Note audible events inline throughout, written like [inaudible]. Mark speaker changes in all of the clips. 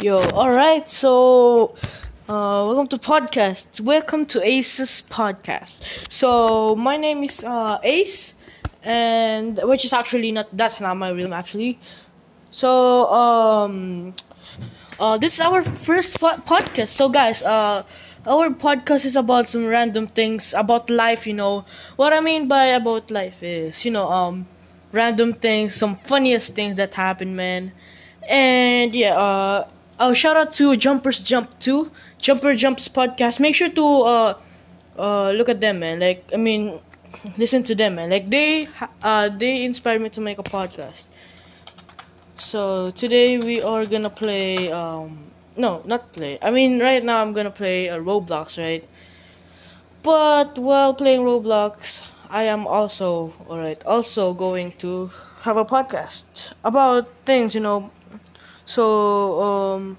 Speaker 1: Yo, alright, so uh, welcome to podcast. Welcome to Ace's podcast. So my name is uh, Ace, and which is actually not that's not my real name actually. So um, uh, this is our first po- podcast. So guys, uh, our podcast is about some random things about life. You know what I mean by about life is you know um, random things, some funniest things that happen, man. And yeah, uh, oh shout out to Jumpers Jump too, Jumper Jumps podcast. Make sure to uh, uh, look at them, man. Like I mean, listen to them, man. Like they uh, they inspired me to make a podcast. So today we are gonna play um no not play. I mean right now I'm gonna play uh, Roblox, right? But while playing Roblox, I am also alright. Also going to have a podcast about things, you know. So um.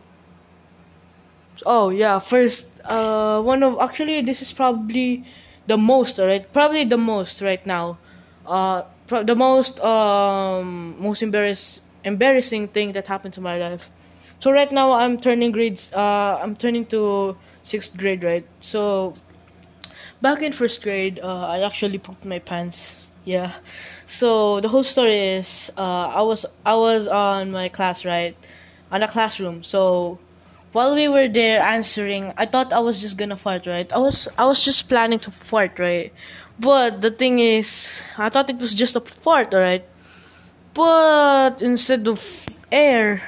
Speaker 1: Oh yeah, first uh one of actually this is probably the most alright, probably the most right now. Uh, pro- the most um most embarrass embarrassing thing that happened to my life. So right now I'm turning grades. Uh, I'm turning to sixth grade, right? So back in first grade, uh, I actually pooped my pants. Yeah. So the whole story is, uh, I was I was on my class, right, on the classroom. So while we were there answering, I thought I was just gonna fart, right? I was I was just planning to fart, right? But the thing is, I thought it was just a fart, alright? But instead of air,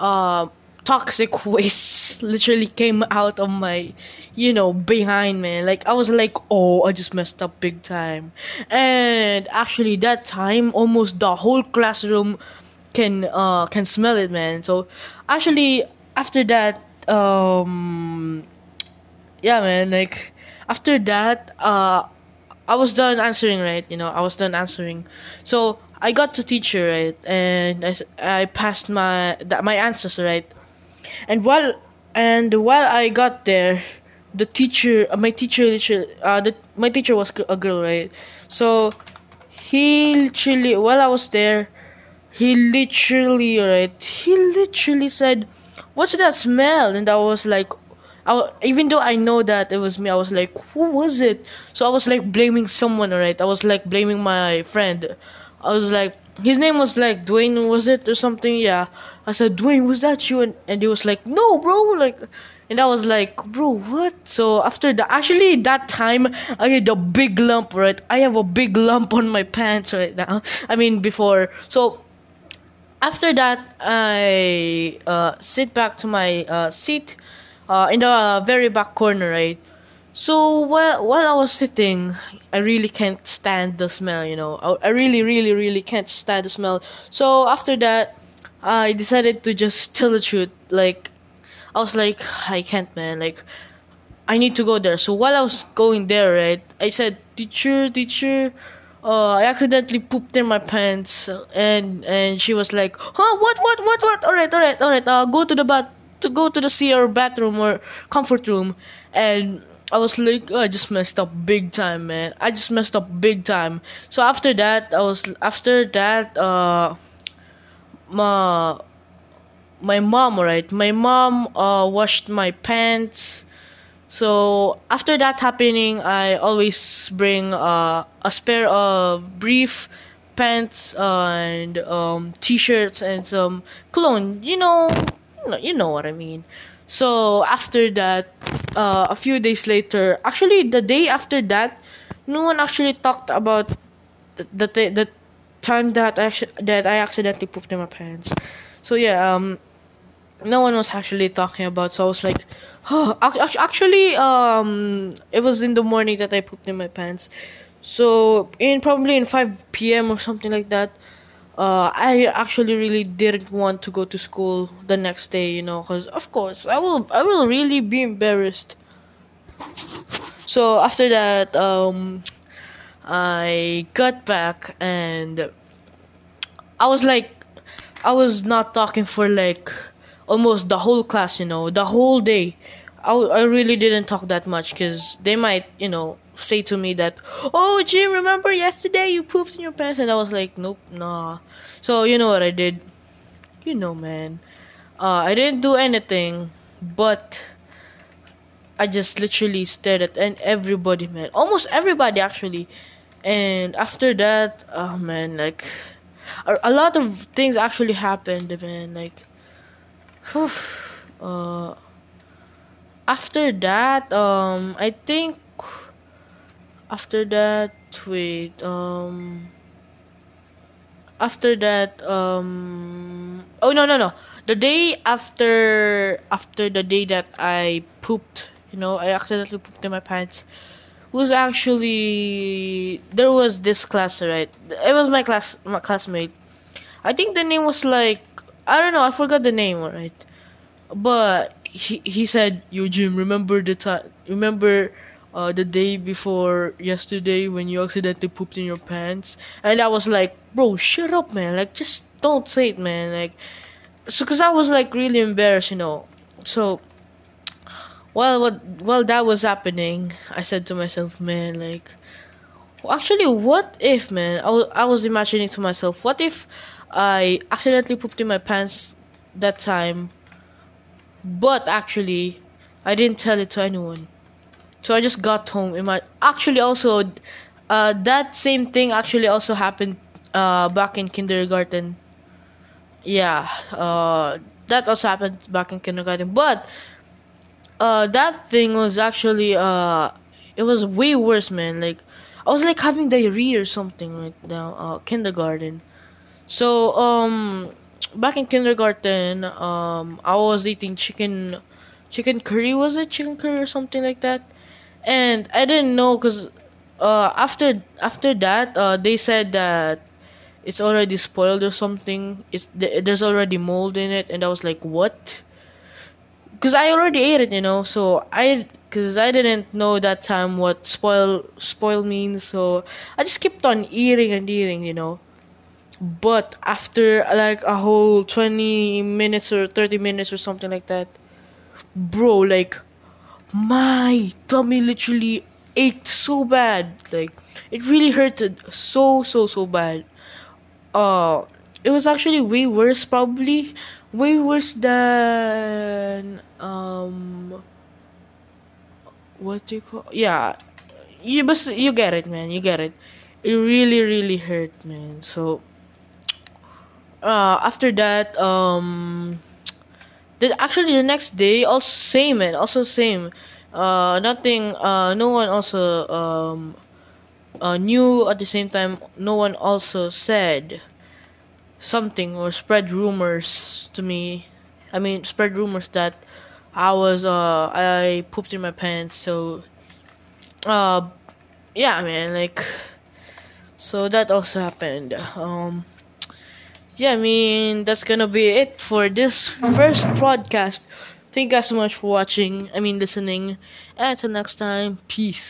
Speaker 1: uh, toxic [laughs] wastes literally came out of my, you know, behind me. Like I was like, oh, I just messed up big time. And actually, that time, almost the whole classroom can uh can smell it, man. So actually, after that, um, yeah, man. Like after that, uh, I was done answering, right? You know, I was done answering. So I got to teacher, right? And I, I passed my that my answers, right? And while and while I got there, the teacher, uh, my teacher, literally, uh, the my teacher was a girl, right? So he literally, while I was there, he literally, right? He literally said, "What's that smell?" And I was like, I, even though I know that it was me, I was like, "Who was it?" So I was like blaming someone, right? I was like blaming my friend. I was like, his name was like Dwayne, was it or something? Yeah. I said, Dwayne, was that you? And, and he was like, no, bro. Like, and I was like, bro, what? So after that, actually, that time I had a big lump, right? I have a big lump on my pants right now. I mean, before. So after that, I uh, sit back to my uh, seat uh, in the very back corner, right? So while while I was sitting, I really can't stand the smell. You know, I, I really, really, really can't stand the smell. So after that, I decided to just tell the truth. Like, I was like, I can't, man. Like, I need to go there. So while I was going there, right, I said, teacher, teacher, uh, I accidentally pooped in my pants, and and she was like, huh, what, what, what, what? All right, all right, all right. Uh, go to the bath, to go to the CR bathroom or comfort room, and I was like, oh, I just messed up big time, man. I just messed up big time. So after that, I was after that, uh, my my mom, right? My mom uh washed my pants. So after that happening, I always bring uh, a spare of brief pants and um, t-shirts and some cologne. You know, you know, what I mean. So after that, uh, a few days later, actually the day after that, no one actually talked about the the, the time that I that I accidentally pooped in my pants. So yeah, um, no one was actually talking about. So I was like, oh, ac- ac- actually, um, it was in the morning that I pooped in my pants. So in probably in five p.m. or something like that. Uh, I actually really didn't want to go to school the next day, you know, because of course I will, I will really be embarrassed. So after that, um, I got back and I was like, I was not talking for like almost the whole class, you know, the whole day. I, I really didn't talk that much because they might, you know, say to me that, oh, Jim, remember yesterday you pooped in your pants? And I was like, nope, nah. So, you know what I did? You know, man. uh, I didn't do anything, but I just literally stared at and everybody, man, almost everybody actually. And after that, oh man, like a, a lot of things actually happened, man. Like, uh, after that, um, I think after that, wait, um after that um oh no no no. The day after after the day that i pooped you know i accidentally pooped in my pants was actually there was this class right? It was my class my classmate. I think the name was like i don't know i forgot the name right but he he said yo jim remember the time remember uh, the day before yesterday when you accidentally pooped in your pants? And i was like bro shut up man. Like just don't say it man. Like so because i was like really embarrassed you know. So while what while that was happening i said to myself man like actually what if man? I, I was imagining to myself what if i accidentally pooped in my pants that time but actually i didn't tell it to anyone so I just got home. In my actually also, uh, that same thing actually also happened uh, back in kindergarten. Yeah, uh, that also happened back in kindergarten. But uh, that thing was actually uh, it was way worse, man. Like I was like having diarrhea or something right now. Uh, kindergarten. So um, back in kindergarten, um, I was eating chicken, chicken curry. Was it chicken curry or something like that? and I didn't know because uh, after after that uh, they said that it's already spoiled or something. It's there's already mold in it, and I was like, what? Because I already ate it, you know. So I because I didn't know that time what spoil spoil means. So I just kept on eating and eating, you know. But after like a whole twenty minutes or thirty minutes or something like that, bro, like my tummy literally ached so bad. Like it really hurted so so so bad. Uh it was actually way worse probably. Way worse than um what do you call yeah. You but you get it man. You get it. It really really hurt man. So uh after that um the, actually the next day also same man. Also same. Uh nothing uh no one also um uh, knew at the same time. No one also said something or spread rumors to me. I mean spread rumors that i was uh i pooped in my pants. So uh yeah man like so that also happened. Um yeah, I mean, that's gonna be it for this first podcast. Thank you guys so much for watching, I mean, listening. And until next time, peace.